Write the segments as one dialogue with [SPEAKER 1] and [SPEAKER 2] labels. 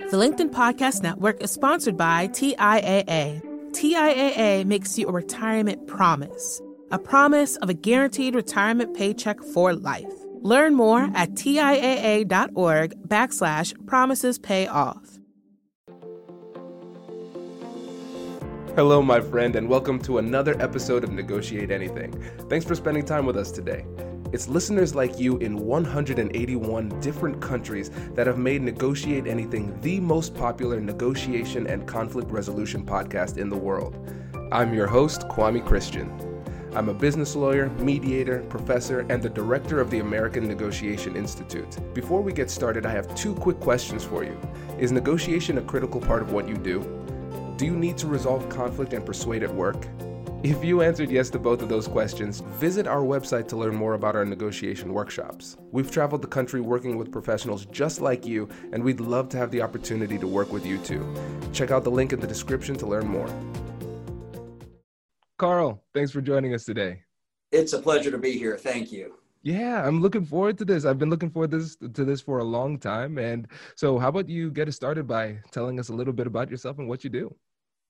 [SPEAKER 1] The LinkedIn Podcast Network is sponsored by TIAA. TIAA makes you a retirement promise, a promise of a guaranteed retirement paycheck for life. Learn more at TIAA.org backslash promises pay off.
[SPEAKER 2] Hello, my friend, and welcome to another episode of Negotiate Anything. Thanks for spending time with us today. It's listeners like you in 181 different countries that have made Negotiate Anything the most popular negotiation and conflict resolution podcast in the world. I'm your host, Kwame Christian. I'm a business lawyer, mediator, professor, and the director of the American Negotiation Institute. Before we get started, I have two quick questions for you. Is negotiation a critical part of what you do? Do you need to resolve conflict and persuade at work? If you answered yes to both of those questions, visit our website to learn more about our negotiation workshops. We've traveled the country working with professionals just like you, and we'd love to have the opportunity to work with you too. Check out the link in the description to learn more. Carl, thanks for joining us today.
[SPEAKER 3] It's a pleasure to be here. Thank you.
[SPEAKER 2] Yeah, I'm looking forward to this. I've been looking forward to this, to this for a long time. And so, how about you get us started by telling us a little bit about yourself and what you do?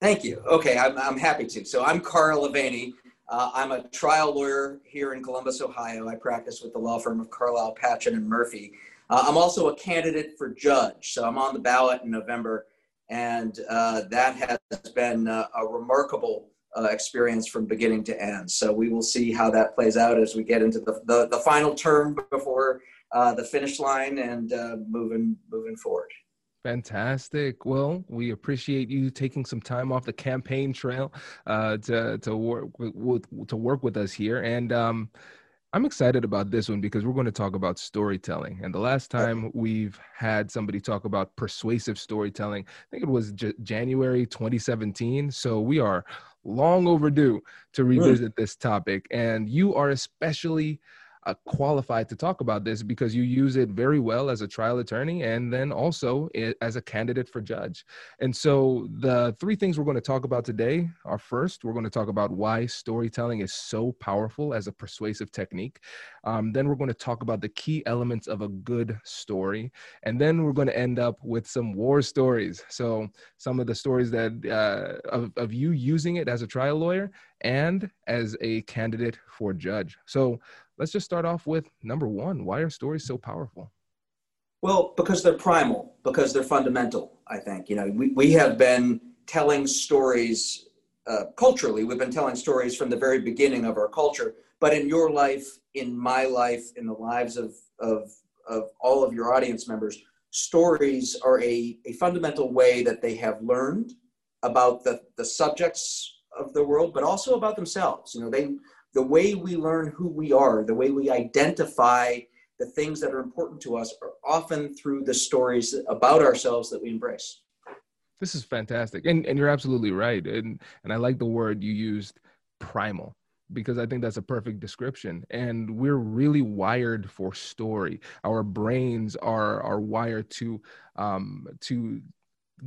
[SPEAKER 3] Thank you. Okay, I'm, I'm happy to. So I'm Carl Aveni. Uh, I'm a trial lawyer here in Columbus, Ohio. I practice with the law firm of Carlile, Patchen, and Murphy. Uh, I'm also a candidate for judge, so I'm on the ballot in November, and uh, that has been uh, a remarkable uh, experience from beginning to end. So we will see how that plays out as we get into the, the, the final term before uh, the finish line and moving moving forward.
[SPEAKER 2] Fantastic. Well, we appreciate you taking some time off the campaign trail uh, to to work with, to work with us here, and um, I'm excited about this one because we're going to talk about storytelling. And the last time we've had somebody talk about persuasive storytelling, I think it was J- January 2017. So we are long overdue to revisit this topic, and you are especially uh, qualified to talk about this because you use it very well as a trial attorney and then also as a candidate for judge. And so the three things we're going to talk about today are first, we're going to talk about why storytelling is so powerful as a persuasive technique. Um, then we're going to talk about the key elements of a good story. And then we're going to end up with some war stories. So some of the stories that uh, of, of you using it as a trial lawyer and as a candidate for judge. So let's just start off with number one. Why are stories so powerful?
[SPEAKER 3] Well, because they're primal, because they're fundamental, I think. You know, we, we have been telling stories uh, culturally, we've been telling stories from the very beginning of our culture. But in your life, in my life, in the lives of, of, of all of your audience members, stories are a, a fundamental way that they have learned about the, the subjects of the world, but also about themselves. You know, they the way we learn who we are, the way we identify the things that are important to us are often through the stories about ourselves that we embrace.
[SPEAKER 2] This is fantastic. And and you're absolutely right. And and I like the word you used primal because I think that's a perfect description. And we're really wired for story. Our brains are are wired to um, to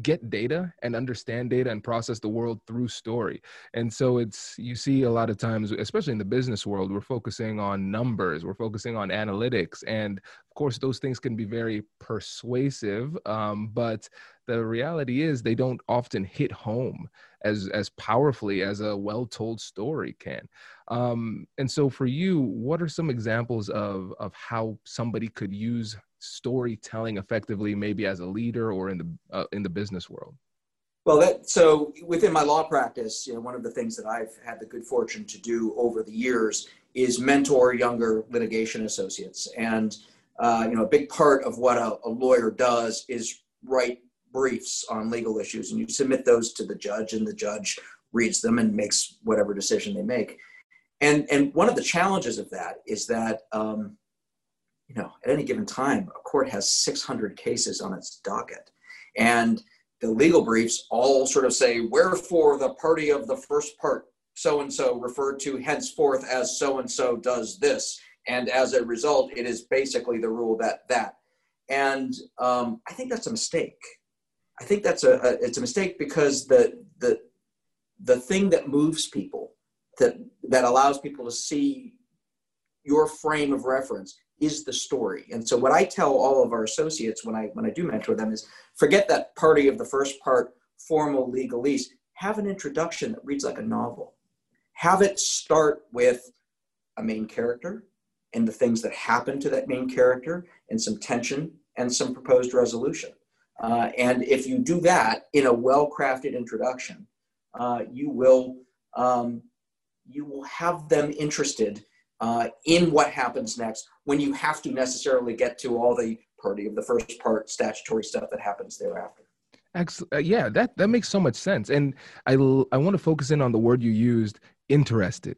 [SPEAKER 2] get data and understand data and process the world through story. And so it's, you see a lot of times, especially in the business world, we're focusing on numbers, we're focusing on analytics. And of course, those things can be very persuasive, um, but the reality is they don't often hit home as, as powerfully as a well told story can. Um, and so for you, what are some examples of, of how somebody could use storytelling effectively, maybe as a leader or in the uh, in the business world?
[SPEAKER 3] Well, that so within my law practice, you know, one of the things that I've had the good fortune to do over the years is mentor younger litigation associates, and uh, you know, a big part of what a, a lawyer does is write briefs on legal issues, and you submit those to the judge, and the judge reads them and makes whatever decision they make. And and one of the challenges of that is that um, you know, at any given time, a court has 600 cases on its docket. And the legal briefs all sort of say, wherefore the party of the first part, so and so, referred to henceforth as so and so does this. And as a result, it is basically the rule that that. And um, I think that's a mistake. I think that's a, a it's a mistake because the the the thing that moves people that that allows people to see your frame of reference is the story. And so what I tell all of our associates when I when I do mentor them is forget that party of the first part, formal legalese. Have an introduction that reads like a novel. Have it start with a main character and the things that happen to that main character and some tension and some proposed resolution. Uh, and if you do that in a well-crafted introduction, uh, you will um, you will have them interested uh, in what happens next when you have to necessarily get to all the party of the first part statutory stuff that happens thereafter.
[SPEAKER 2] Excellent. Uh, yeah, that that makes so much sense. And I I want to focus in on the word you used, interested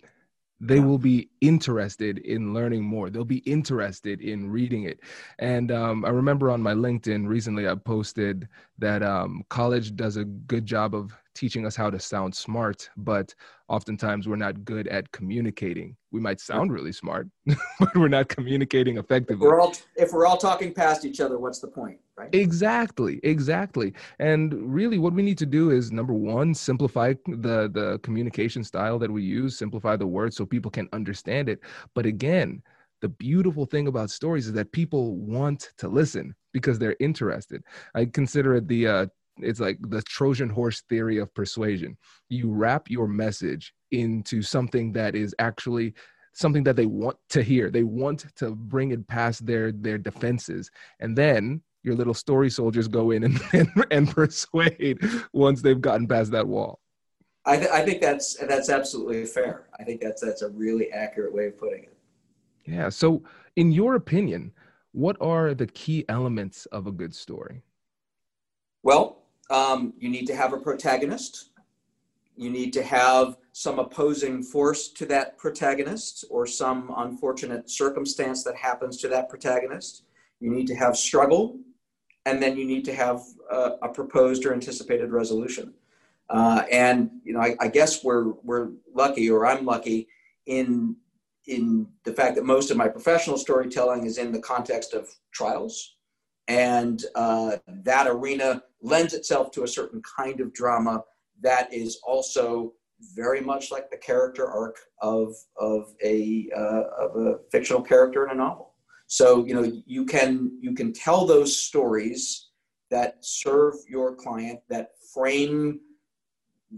[SPEAKER 2] they yeah. will be interested in learning more they'll be interested in reading it and um, i remember on my linkedin recently i posted that um, college does a good job of teaching us how to sound smart but oftentimes we're not good at communicating. We might sound really smart but we're not communicating effectively.
[SPEAKER 3] if we're all if we're all talking past each other what's the point right?
[SPEAKER 2] Exactly exactly. And really what we need to do is number one simplify the the communication style that we use simplify the words so people can understand it. But again the beautiful thing about stories is that people want to listen because they're interested. I consider it the uh, it's like the Trojan horse theory of persuasion. You wrap your message into something that is actually something that they want to hear. They want to bring it past their their defenses, and then your little story soldiers go in and and, and persuade once they've gotten past that wall.
[SPEAKER 3] I, th- I think that's that's absolutely fair. I think that's that's a really accurate way of putting it.
[SPEAKER 2] Yeah. So, in your opinion, what are the key elements of a good story?
[SPEAKER 3] Well, um, you need to have a protagonist. You need to have some opposing force to that protagonist or some unfortunate circumstance that happens to that protagonist. You need to have struggle, and then you need to have a, a proposed or anticipated resolution. Uh, and you know, I, I, guess we're we're lucky, or I'm lucky, in in the fact that most of my professional storytelling is in the context of trials and uh, that arena lends itself to a certain kind of drama that is also very much like the character arc of of a uh, of a fictional character in a novel. So you know you can you can tell those stories that serve your client that frame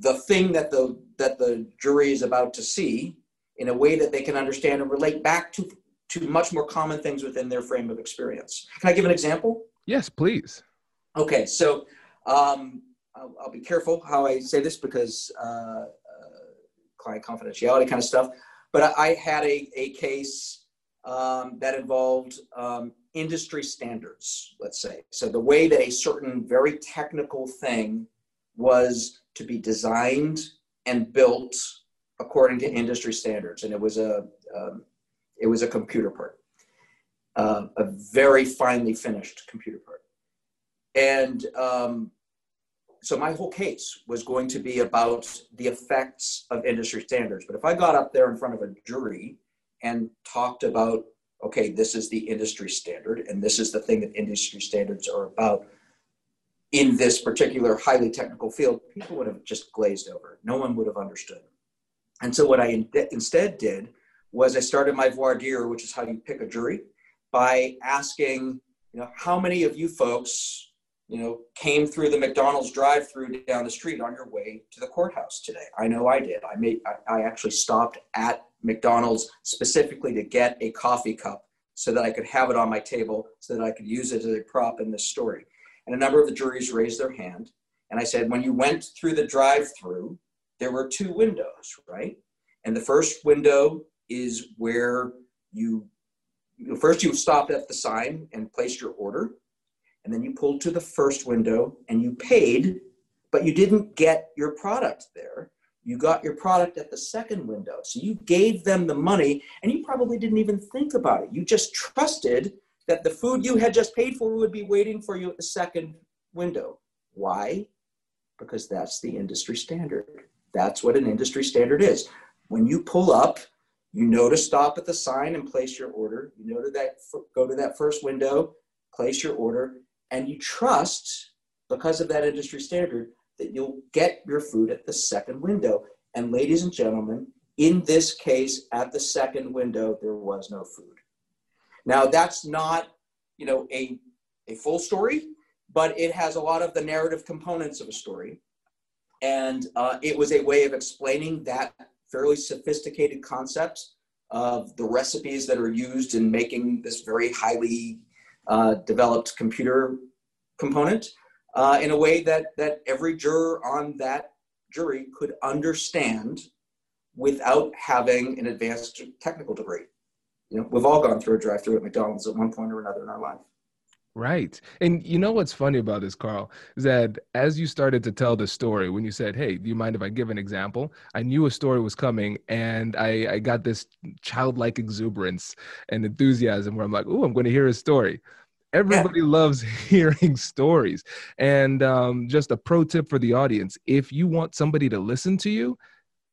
[SPEAKER 3] the thing that the that the jury is about to see in a way that they can understand and relate back to to much more common things within their frame of experience. Can I give an example?
[SPEAKER 2] Yes, please.
[SPEAKER 3] Okay, so um, I'll, I'll, be careful how I say this because uh, uh, client confidentiality kind of stuff. But I, I had a, a case um, that involved um, industry standards, let's say. So the way that a certain very technical thing was to be designed and built according to industry standards, and it was a um, it was a computer part uh, a very finely finished computer part. And um, so my whole case was going to be about the effects of industry standards. But if I got up there in front of a jury and talked about, okay, this is the industry standard, and this is the thing that industry standards are about in this particular highly technical field, people would have just glazed over. No one would have understood. And so what I in- instead did was I started my voir dire, which is how you pick a jury by asking, you know, how many of you folks, you know, came through the McDonald's drive-through down the street on your way to the courthouse today? I know I did. I made. I, I actually stopped at McDonald's specifically to get a coffee cup so that I could have it on my table so that I could use it as a prop in this story. And a number of the juries raised their hand. And I said, when you went through the drive through, there were two windows, right? And the first window is where you first you stopped at the sign and placed your order, and then you pulled to the first window and you paid, but you didn't get your product there. You got your product at the second window. So you gave them the money and you probably didn't even think about it. You just trusted that the food you had just paid for would be waiting for you at the second window. Why? Because that's the industry standard. That's what an industry standard is. When you pull up you know to stop at the sign and place your order. You know to that go to that first window, place your order, and you trust because of that industry standard that you'll get your food at the second window. And ladies and gentlemen, in this case, at the second window, there was no food. Now that's not, you know, a, a full story, but it has a lot of the narrative components of a story. And uh, it was a way of explaining that fairly sophisticated concept of the recipes that are used in making this very highly uh, developed computer component uh, in a way that, that every juror on that jury could understand without having an advanced technical degree. You know, we've all gone through a drive-through at McDonald's at one point or another in our life.
[SPEAKER 2] Right. And you know what's funny about this, Carl, is that as you started to tell the story, when you said, Hey, do you mind if I give an example? I knew a story was coming and I, I got this childlike exuberance and enthusiasm where I'm like, Oh, I'm going to hear a story. Everybody yeah. loves hearing stories. And um, just a pro tip for the audience if you want somebody to listen to you,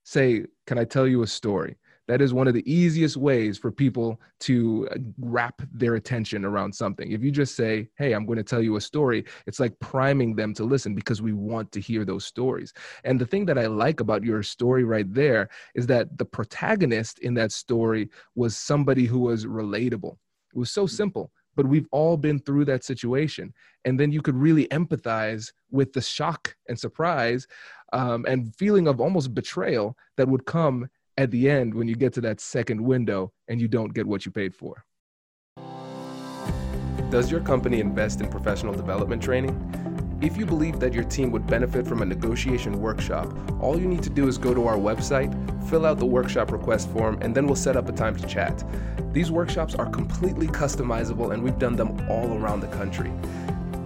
[SPEAKER 2] say, Can I tell you a story? That is one of the easiest ways for people to uh, wrap their attention around something. If you just say, Hey, I'm going to tell you a story, it's like priming them to listen because we want to hear those stories. And the thing that I like about your story right there is that the protagonist in that story was somebody who was relatable. It was so simple but we've all been through that situation. And then you could really empathize with the shock and surprise um, and feeling of almost betrayal that would come at the end when you get to that second window and you don't get what you paid for. Does your company invest in professional development training? If you believe that your team would benefit from a negotiation workshop, all you need to do is go to our website, fill out the workshop request form, and then we'll set up a time to chat. These workshops are completely customizable and we've done them all around the country.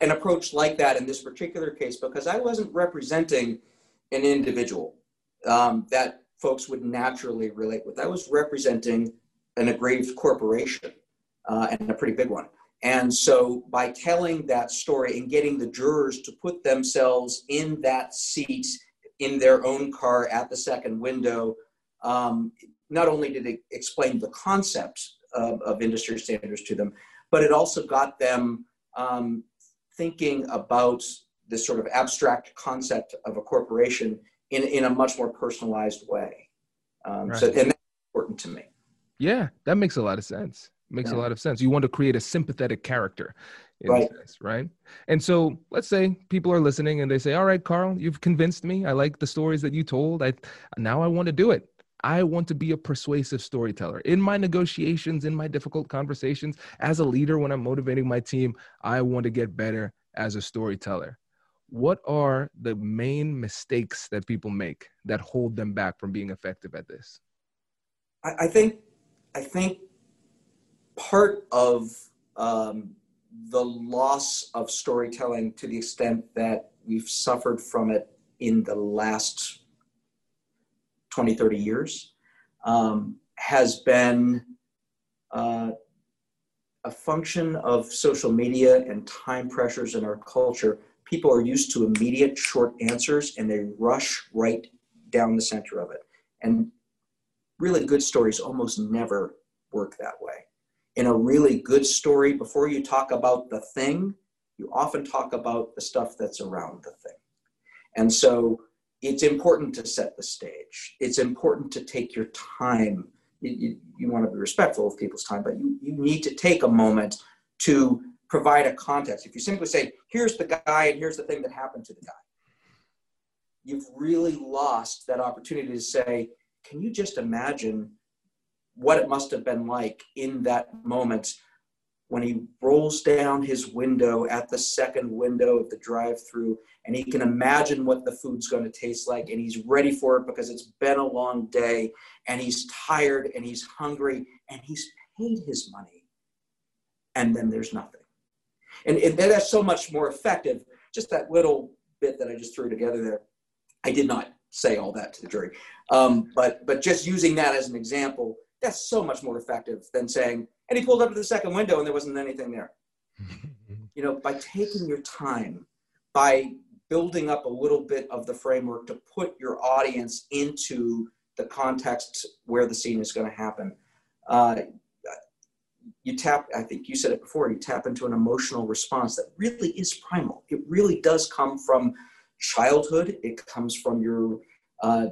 [SPEAKER 3] an approach like that in this particular case because I wasn't representing an individual um, that folks would naturally relate with. I was representing an aggrieved corporation uh, and a pretty big one. And so by telling that story and getting the jurors to put themselves in that seat in their own car at the second window, um, not only did it explain the concepts of, of, industry standards to them, but it also got them um, thinking about this sort of abstract concept of a corporation in, in a much more personalized way. Um, right. So, and that's important to me.
[SPEAKER 2] Yeah, that makes a lot of sense. Makes yeah. a lot of sense. You want to create a sympathetic character,
[SPEAKER 3] right?
[SPEAKER 2] Sense, right. And so, let's say people are listening and they say, "All right, Carl, you've convinced me. I like the stories that you told. I now I want to do it. I want to be a persuasive storyteller in my negotiations, in my difficult conversations. As a leader, when I'm motivating my team, I want to get better as a storyteller. What are the main mistakes that people make that hold them back from being effective at this?
[SPEAKER 3] I, think, I think part of um, the loss of storytelling to the extent that we've suffered from it in the last 20, 30 years, um, has been uh, a function of social media and time pressures in our culture. People are used to immediate short answers and they rush right down the center of it. And really good stories almost never work that way. In a really good story, before you talk about the thing, you often talk about the stuff that's around the thing. And so it's important to set the stage. It's important to take your time. You, you, you, want to be respectful of people's time, but you, you need to take a moment to provide a context. If you simply say, here's the guy and here's the thing that happened to the guy, you've really lost that opportunity to say, can you just imagine what it must have been like in that moment when he rolls down his window at the second window of the drive through and he can imagine what the food's going to taste like and he's ready for it because it's been a long day and he's tired and he's hungry and he's paid his money and then there's nothing. And, and that's so much more effective. Just that little bit that i just threw together there. I did not say all that to the jury. Um, but but just using that as an example that's so much more effective than saying and he pulled up to the second window and there wasn't anything there. you know, by taking your time, by building up a little bit of the framework to put your audience into the context where the scene is going to happen. Uh, you tap, I think you said it before, you tap into an emotional response that really is primal. It really does come from childhood, it comes from your uh,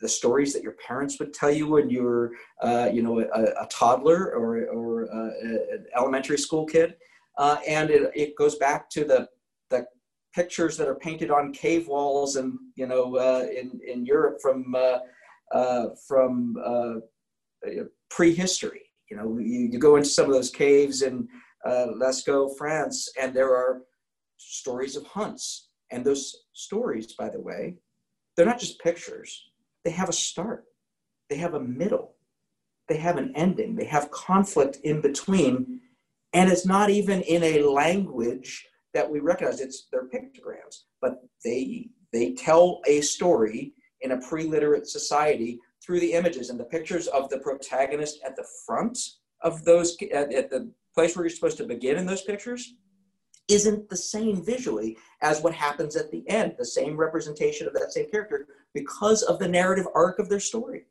[SPEAKER 3] the stories that your parents would tell you when you were, uh, you know, a, a, toddler or, or uh, an elementary school kid. Uh, and it, it goes back to the, the pictures that are painted on cave walls and, you know, uh, in, in Europe from, uh, uh, from prehistory. You know, you, you go into some of those caves in Lascaux, France, and there are stories of hunts. And those stories, by the way, they're not just pictures they have a start, they have a middle, they have an ending, they have conflict in between. And it's not even in a language that we recognize. It's their pictograms, but they they tell a story in a pre-literate society through the images and the pictures of the protagonist at the front of those at, at the place where you're supposed to begin in those pictures isn't the same visually as what happens at the end, the same representation of that same character because of the narrative arc of their story.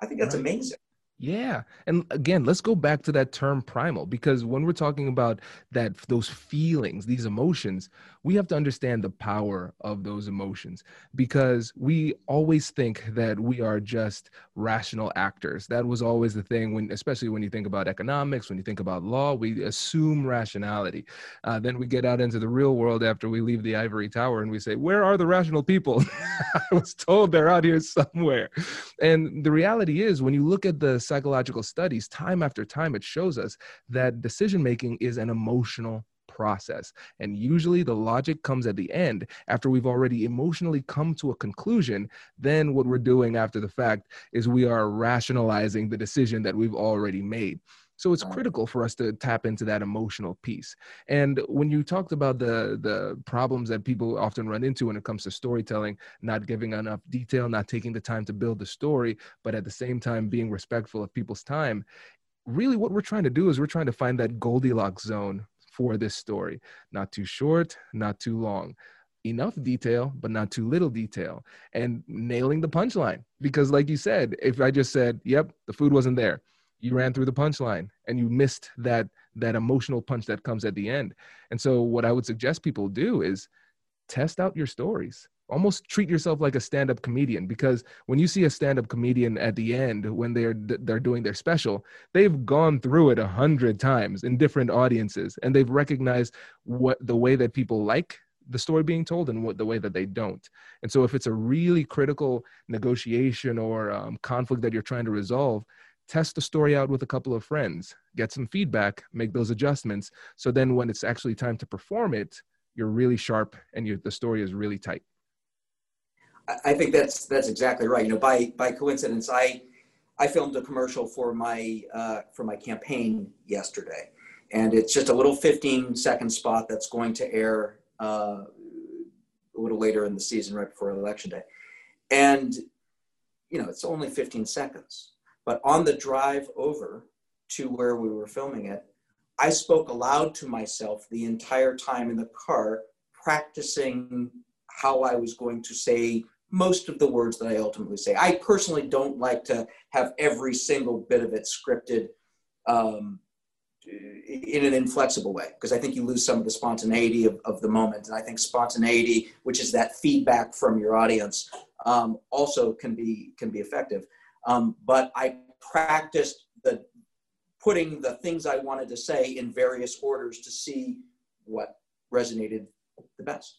[SPEAKER 3] I think that's right. amazing.
[SPEAKER 2] Yeah. And again, let's go back to that term primal because when we're talking about that those feelings, these emotions, we have to understand the power of those emotions because we always think that we are just rational actors. That was always the thing when, especially when you think about economics, when you think about law, we assume rationality. Uh, then we get out into the real world after we leave the ivory tower and we say, Where are the rational people? I was told they're out here somewhere. And the reality is, when you look at the psychological studies, time after time, it shows us that decision making is an emotional process. And usually the logic comes at the end after we've already emotionally come to a conclusion. Then what we're doing after the fact is we are rationalizing the decision that we've already made. So it's critical for us to tap into that emotional piece. And when you talked about the the problems that people often run into when it comes to storytelling, not giving enough detail, not taking the time to build the story, but at the same time being respectful of people's time, really what we're trying to do is we're trying to find that Goldilocks zone for this story. Not too short, not too long. Enough detail, but not too little detail. And nailing the punchline. Because, like you said, if I just said, yep, the food wasn't there, you ran through the punchline and you missed that that emotional punch that comes at the end. And so what I would suggest people do is test out your stories almost treat yourself like a stand-up comedian because when you see a stand-up comedian at the end when they're they're doing their special they've gone through it a hundred times in different audiences and they've recognized what the way that people like the story being told and what the way that they don't. And so if it's a really critical negotiation or um, conflict that you're trying to resolve test the story out with a couple of friends get some feedback make those adjustments so then when it's actually time to perform it you're really sharp and the story is really tight
[SPEAKER 3] I think that's that's exactly right. You know, by by coincidence, I I filmed a commercial for my uh, for my campaign yesterday, and it's just a little 15 second spot that's going to air uh, a little later in the season, right before election day, and you know it's only 15 seconds. But on the drive over to where we were filming it, I spoke aloud to myself the entire time in the car, practicing how I was going to say most of the words that I ultimately say. I personally don't like to have every single bit of it scripted um, in an inflexible way because I think you lose some of the spontaneity of, of the moment. And I think spontaneity, which is that feedback from your audience, um, also can be can be effective. Um, but I practiced the putting the things I wanted to say in various orders to see what resonated the best.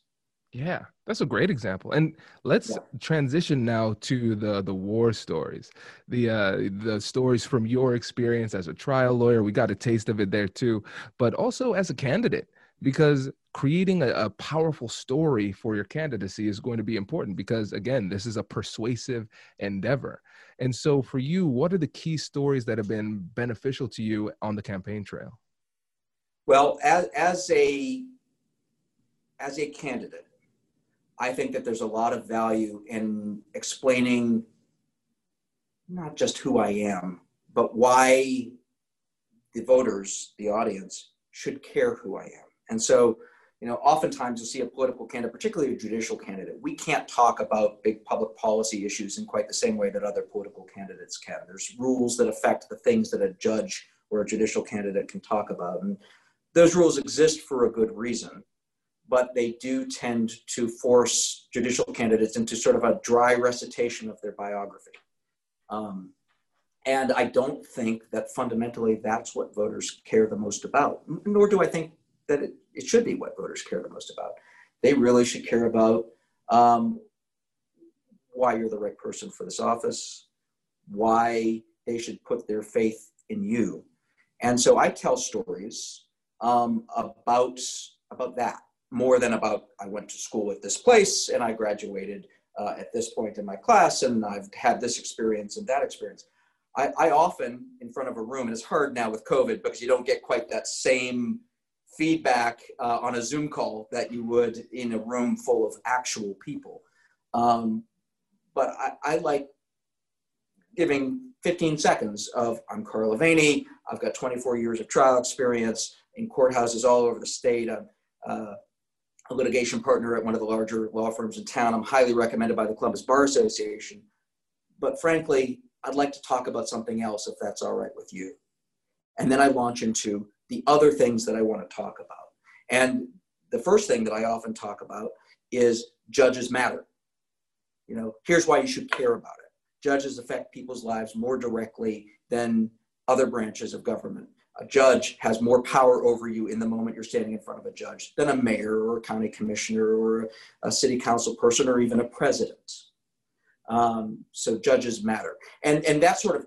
[SPEAKER 2] Yeah, that's a great example. And let's yeah. transition now to the the war stories, the uh, the stories from your experience as a trial lawyer. We got a taste of it there too, but also as a candidate, because creating a, a powerful story for your candidacy is going to be important. Because again, this is a persuasive endeavor. And so, for you, what are the key stories that have been beneficial to you on the campaign trail?
[SPEAKER 3] Well, as as a as a candidate I think that there's a lot of value in explaining not just who I am, but why the voters, the audience, should care who I am. And so, you know, oftentimes you'll see a political candidate, particularly a judicial candidate, we can't talk about big public policy issues in quite the same way that other political candidates can. There's rules that affect the things that a judge or a judicial candidate can talk about. And those rules exist for a good reason but they do tend to force judicial candidates into sort of a dry recitation of their biography. Um, and I don't think that fundamentally that's what voters care the most about, nor do I think that it, it should be what voters care the most about. They really should care about um, why you're the right person for this office, why they should put their faith in you. And so I tell stories um, about, about that more than about I went to school at this place and I graduated uh, at this point in my class and I've had this experience and that experience. I, I, often, in front of a room, and it's hard now with COVID because you don't get quite that same feedback uh, on a Zoom call that you would in a room full of actual people. Um, but I, I, like giving 15 seconds of I'm Carl Aveni, I've got 24 years of trial experience in courthouses all over the state. I'm uh, a litigation partner at one of the larger law firms in town. I'm highly recommended by the Columbus Bar Association. But frankly, I'd like to talk about something else if that's all right with you. And then I launch into the other things that I want to talk about. And the first thing that I often talk about is judges matter. You know, here's why you should care about it. Judges affect people's lives more directly than other branches of government a judge has more power over you in the moment you're standing in front of a judge than a mayor or a county commissioner or a city council person or even a president. Um, so judges matter. And, and that's sort of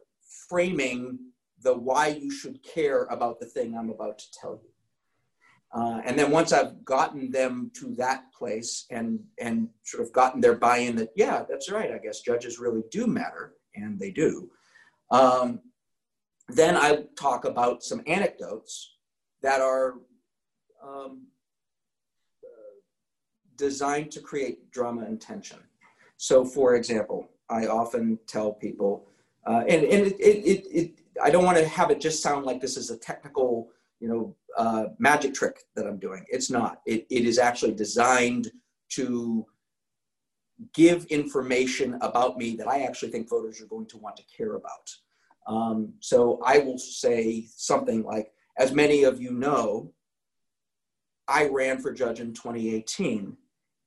[SPEAKER 3] framing the why you should care about the thing I'm about to tell you. Uh, and then once I've gotten them to that place and, and sort of gotten their buy-in that, yeah, that's right, I guess judges really do matter, and they do, um, then I talk about some anecdotes that are um, designed to create drama and tension. So, for example, I often tell people, uh, and, and it, it, it, I don't want to have it just sound like this is a technical, you know, uh, magic trick that I'm doing. It's not. It, it is actually designed to give information about me that I actually think voters are going to want to care about. Um, so I will say something like, as many of you know, I ran for judge in 2018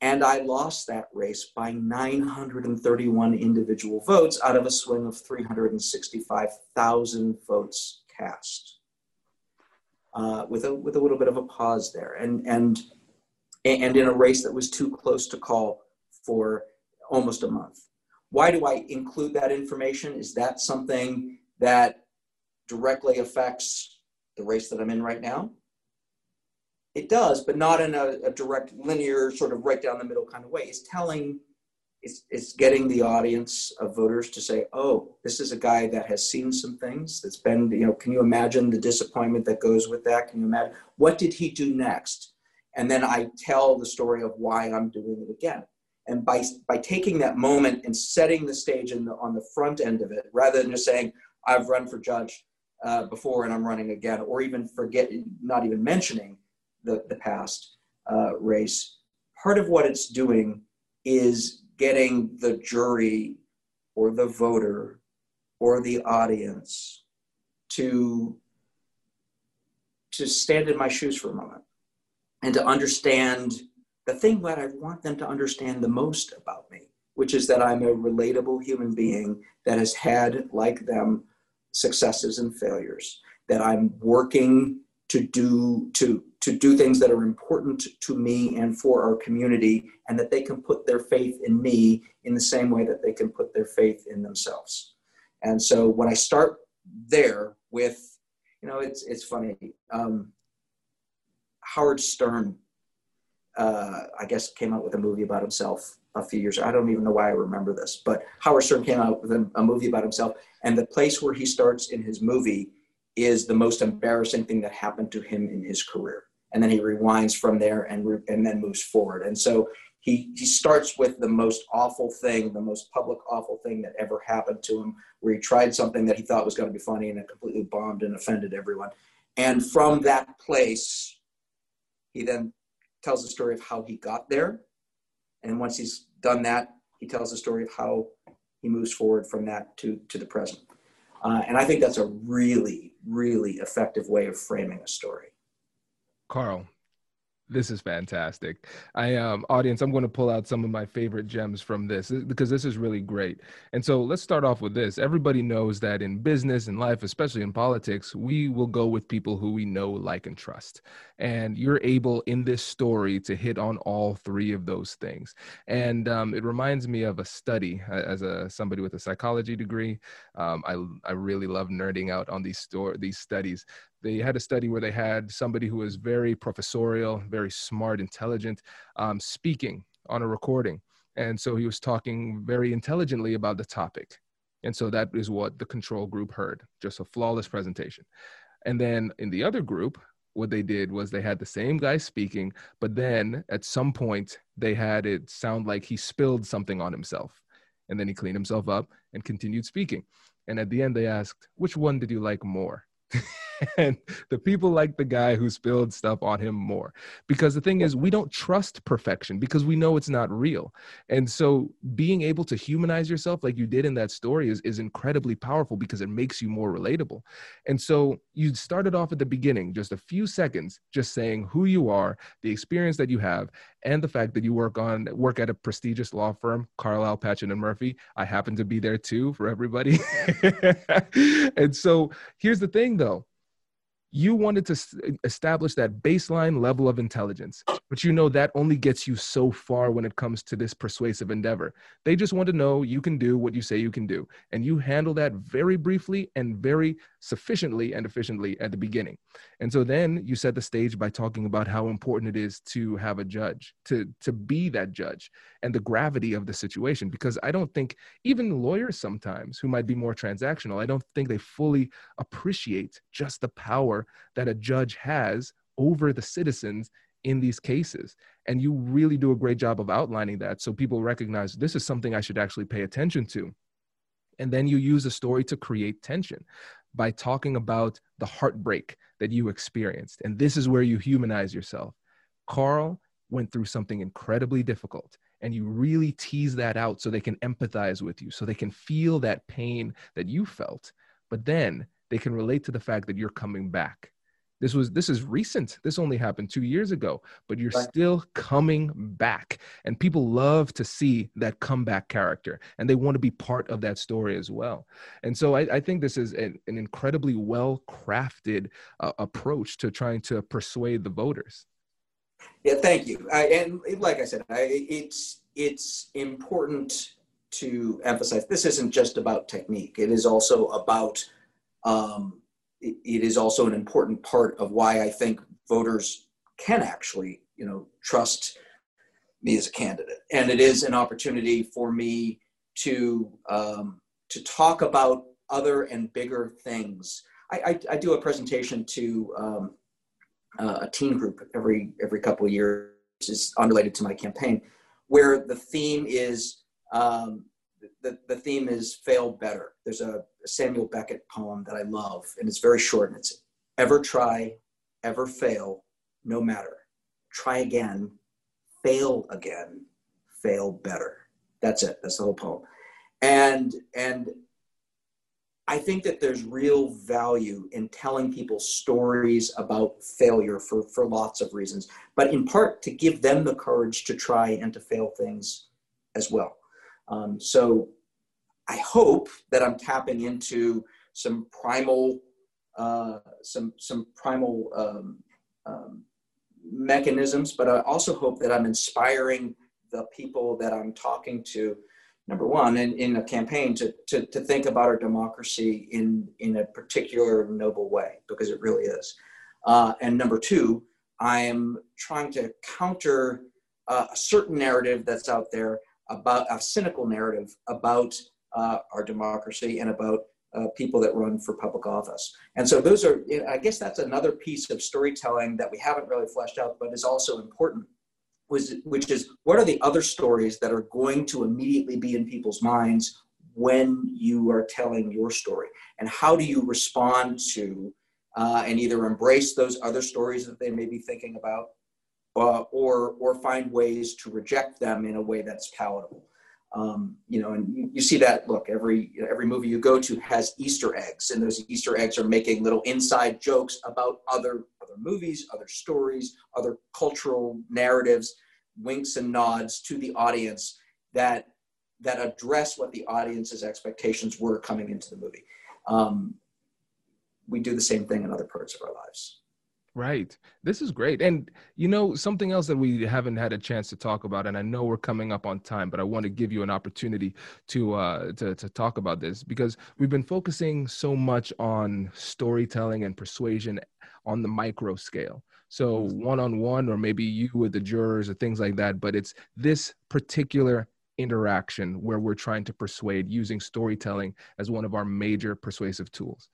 [SPEAKER 3] and I lost that race by 931 individual votes out of a swing of 365,000 votes cast. Uh, with a with a little bit of a pause there, and and and in a race that was too close to call for almost a month. Why do I include that information? Is that something that directly affects the race that I'm in right now? It does, but not in a, a direct, linear, sort of right down the middle kind of way. It's telling, it's, it's getting the audience of voters to say, oh, this is a guy that has seen some things that's been, you know, can you imagine the disappointment that goes with that? Can you imagine? What did he do next? And then I tell the story of why I'm doing it again. And by, by taking that moment and setting the stage in the, on the front end of it, rather than just saying, I've run for judge uh, before and I'm running again, or even forget, not even mentioning the, the past uh, race. Part of what it's doing is getting the jury or the voter or the audience to to stand in my shoes for a moment and to understand the thing that I want them to understand the most about me, which is that I'm a relatable human being that has had, like them, successes and failures, that I'm working to do to to do things that are important to me and for our community and that they can put their faith in me in the same way that they can put their faith in themselves. And so when i start there with you know it's it's funny um, howard stern uh, i guess came out with a movie about himself a few years i don't even know why i remember this but howard stern came out with a, movie about himself and the place where he starts in his movie is the most embarrassing thing that happened to him in his career. And then he rewinds from there and re- and then moves forward. And so he he starts with the most awful thing the most public awful thing that ever happened to him where he tried something that he thought was going to be funny and it completely bombed and offended everyone. And from that place he then tells the story of how he got there and once he's done that he tells the story of how he moves forward from that to to the present. Uh, and i think that's a really really effective way of framing a story.
[SPEAKER 2] Carl, this is fantastic. I um audience, I'm going to pull out some of my favorite gems from this because this is really great. And so let's start off with this. Everybody knows that in business and life, especially in politics, we will go with people who we know, like, and trust. And you're able in this story to hit on all three of those things. And um, it reminds me of a study as a somebody with a psychology degree. Um, I I really love nerding out on these store these studies they had a study where they had somebody who was very professorial, very smart, intelligent, um, speaking on a recording. And so he was talking very intelligently about the topic. And so that is what the control group heard, just a flawless presentation. And then in the other group, what they did was they had the same guy speaking, but then at some point they had it sound like he spilled something on himself. And then he cleaned himself up and continued speaking. And at the end, they asked, which one did you like more? and the people like the guy who spilled stuff on him more. Because the thing is we don't trust perfection because we know it's not real. And so being able to humanize yourself like you did in that story is, is incredibly powerful because it makes you more relatable. And so you started off at the beginning just a few seconds just saying who you are the experience that you have and the fact that you work on work at a prestigious law firm carlile patchen and murphy i happen to be there too for everybody. And so here's the thing though you wanted to establish that baseline level of intelligence but you know that only gets you so far when it comes to this persuasive endeavor. They just want to know you can do what you say you can do and you handle that very briefly and very sufficiently and efficiently at the beginning. And so then you set the stage by talking about how important it is to have a judge to to be that judge and the gravity of the situation because i don't think even lawyers sometimes who might be more transactional i don't think they fully appreciate just the power that a judge has over the citizens in these cases. And you really do a great job of outlining that so people recognize this is something I should actually pay attention to. And then you use a story to create tension by talking about the heartbreak that you experienced. And this is where you humanize yourself. Carl went through something incredibly difficult. And you really tease that out so they can empathize with you, so they can feel that pain that you felt. But then they can relate to the fact that you're coming back. This was this is recent. This only happened two years ago but you're right. still coming back. And people love to see that comeback character and they want to be part of that story as well. And so i, I think this is an, an incredibly well crafted uh, approach to trying to persuade the voters.
[SPEAKER 3] Yeah thank you. I, and like i said I, it's it's important to emphasize this isn't just about technique. It is also about um, it, it is also an important part of why I think voters can actually, you know, trust me as a candidate. And it is an opportunity for me to um, to talk about other and bigger things. I, I, I do a presentation to um, uh, a teen group every every couple of years, is unrelated to my campaign, where the theme is um, the, the theme is fail better. There's a, a Samuel Beckett poem that I love, and it's very short, and it's ever try, ever fail, no matter. Try again, fail again, fail better. That's it. That's the whole poem. And and I think that there's real value in telling people stories about failure for, for lots of reasons, but in part to give them the courage to try and to fail things as well. Um, so I hope that I'm tapping into some primal, uh, some some primal um, um, mechanisms, but I also hope that I'm inspiring the people that I'm talking to number one, in, in a campaign to, to, to think about our democracy in, in a particular noble way, because it really is. Uh, and number two, I am trying to counter uh, a certain narrative that's out there about a cynical narrative about uh, our democracy and about uh, people that run for public office. And so those are, I guess that's another piece of storytelling that we haven't really fleshed out, but is also important was, which is what are the other stories that are going to immediately be in people's minds when you are telling your story and how do you respond to uh, and either embrace those other stories that they may be thinking about uh, or or find ways to reject them in a way that's palatable. Um, you know and you, see that look every every movie you go to has easter eggs and those easter eggs are making little inside jokes about other other movies other stories other cultural narratives winks and nods to the audience that that address what the audience's expectations were coming into the movie. Um, we do the same thing in other parts of our lives
[SPEAKER 2] Right. This is great. And you know, something else that we haven't had a chance to talk about, and I know we're coming up on time, but I want to give you an opportunity to uh to, to talk about this because we've been focusing so much on storytelling and persuasion on the micro scale. So one on one, or maybe you with the jurors or things like that, but it's this particular interaction where we're trying to persuade using storytelling as one of our major persuasive tools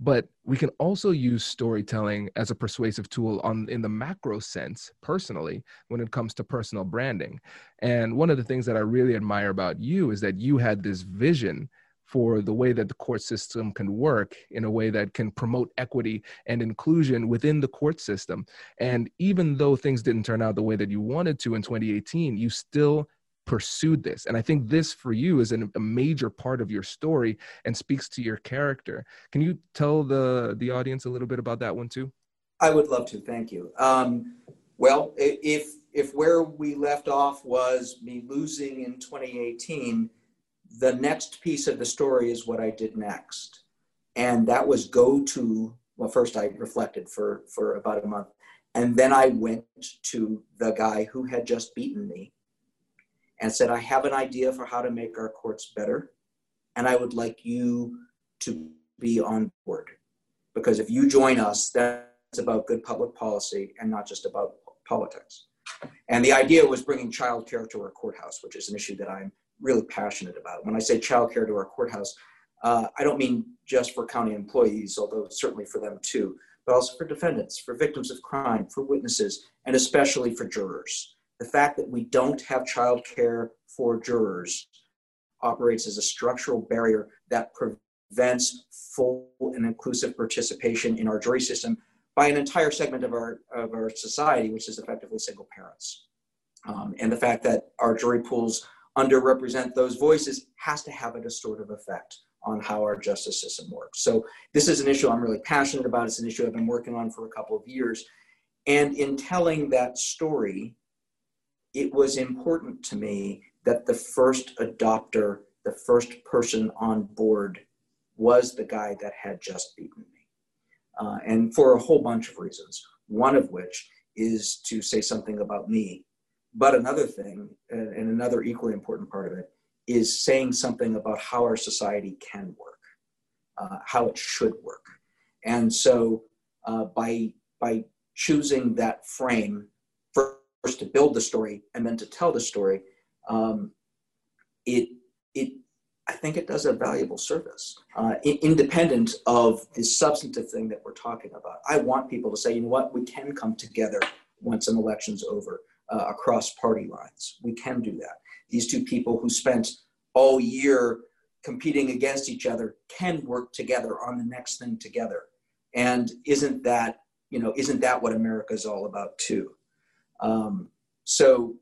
[SPEAKER 2] but we can also use storytelling as a persuasive tool on in the macro sense personally when it comes to personal branding. And one of the things that i really admire about you is that you had this vision for the way that the court system can work in a way that can promote equity and inclusion within the court system. And even though things didn't turn out the way that you wanted to in 2018 you still pursued this. And I think this for you is an, a major part of your story and speaks to your character. Can you tell the, the audience a little bit about that one too?
[SPEAKER 3] I would love to. Thank you. Um, well, if, if where we left off was me losing in 2018, the next piece of the story is what I did next. And that was go to, well, first I reflected for, for about a month. And then I went to the guy who had just beaten me and said, I have an idea for how to make our courts better, and I would like you to be on board. Because if you join us, that's about good public policy and not just about politics. And the idea was bringing childcare to our courthouse, which is an issue that I'm really passionate about. When I say childcare to our courthouse, uh, I don't mean just for county employees, although certainly for them too, but also for defendants, for victims of crime, for witnesses, and especially for jurors the fact that we don't have child care for jurors operates as a structural barrier that prevents full and inclusive participation in our jury system by an entire segment of our, of our society, which is effectively single parents. Um, and the fact that our jury pools underrepresent those voices has to have a distortive effect on how our justice system works. So this is an issue I'm really passionate about. It's an issue I've been working on for a couple of years. And in telling that story, it was important to me that the first adopter, the first person on board, was the guy that had just beaten me. Uh, and for a whole bunch of reasons, one of which is to say something about me. But another thing, and another equally important part of it, is saying something about how our society can work, uh, how it should work. And so uh, by, by choosing that frame first to build the story and then to tell the story, um, it it I think it does a valuable service, uh, independent of the substantive thing that we're talking about. I want people to say, you know what, we can come together once an election's over uh, across party lines. We can do that. These two people who spent all year competing against each other can work together on the next thing together. And isn't that, you know, isn't that what America's all about too? Um, so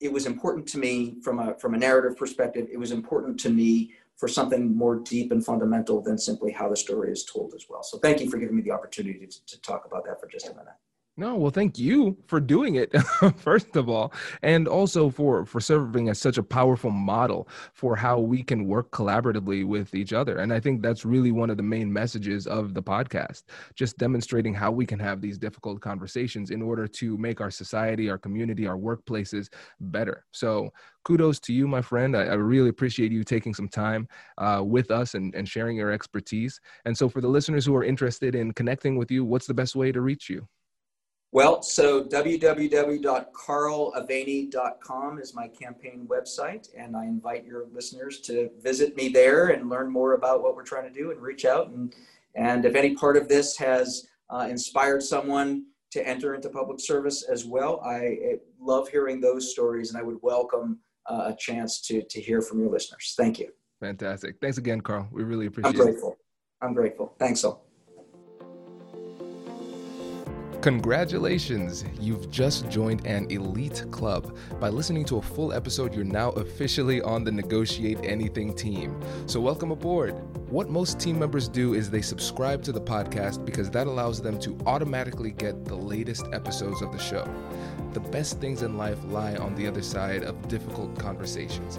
[SPEAKER 3] it was important to me from a, from a narrative perspective. It was important to me for something more deep and fundamental than simply how the story is told as well. So thank you for giving me the opportunity to, to talk about that for just a minute.
[SPEAKER 2] No, well, thank you for doing it, first of all, and also for for serving as such a powerful model for how we can work collaboratively with each other. And I think that's really one of the main messages of the podcast, just demonstrating how we can have these difficult conversations in order to make our society, our community, our workplaces better. So kudos to you, my friend. I, I really appreciate you taking some time uh, with us and, and sharing your expertise. And so, for the listeners who are interested in connecting with you, what's the best way to reach you?
[SPEAKER 3] Well, so www.carlaveni.com is my campaign website, and I invite your listeners to visit me there and learn more about what we're trying to do and reach out. And, and if any part of this has uh, inspired someone to enter into public service as well, I, I love hearing those stories, and I would welcome uh, a chance to, to hear from your listeners. Thank you.
[SPEAKER 2] Fantastic. Thanks again, Carl. We really appreciate
[SPEAKER 3] it. I'm grateful. It. I'm grateful. Thanks all.
[SPEAKER 2] Congratulations! You've just joined an elite club. By listening to a full episode, you're now officially on the Negotiate Anything team. So, welcome aboard. What most team members do is they subscribe to the podcast because that allows them to automatically get the latest episodes of the show. The best things in life lie on the other side of difficult conversations.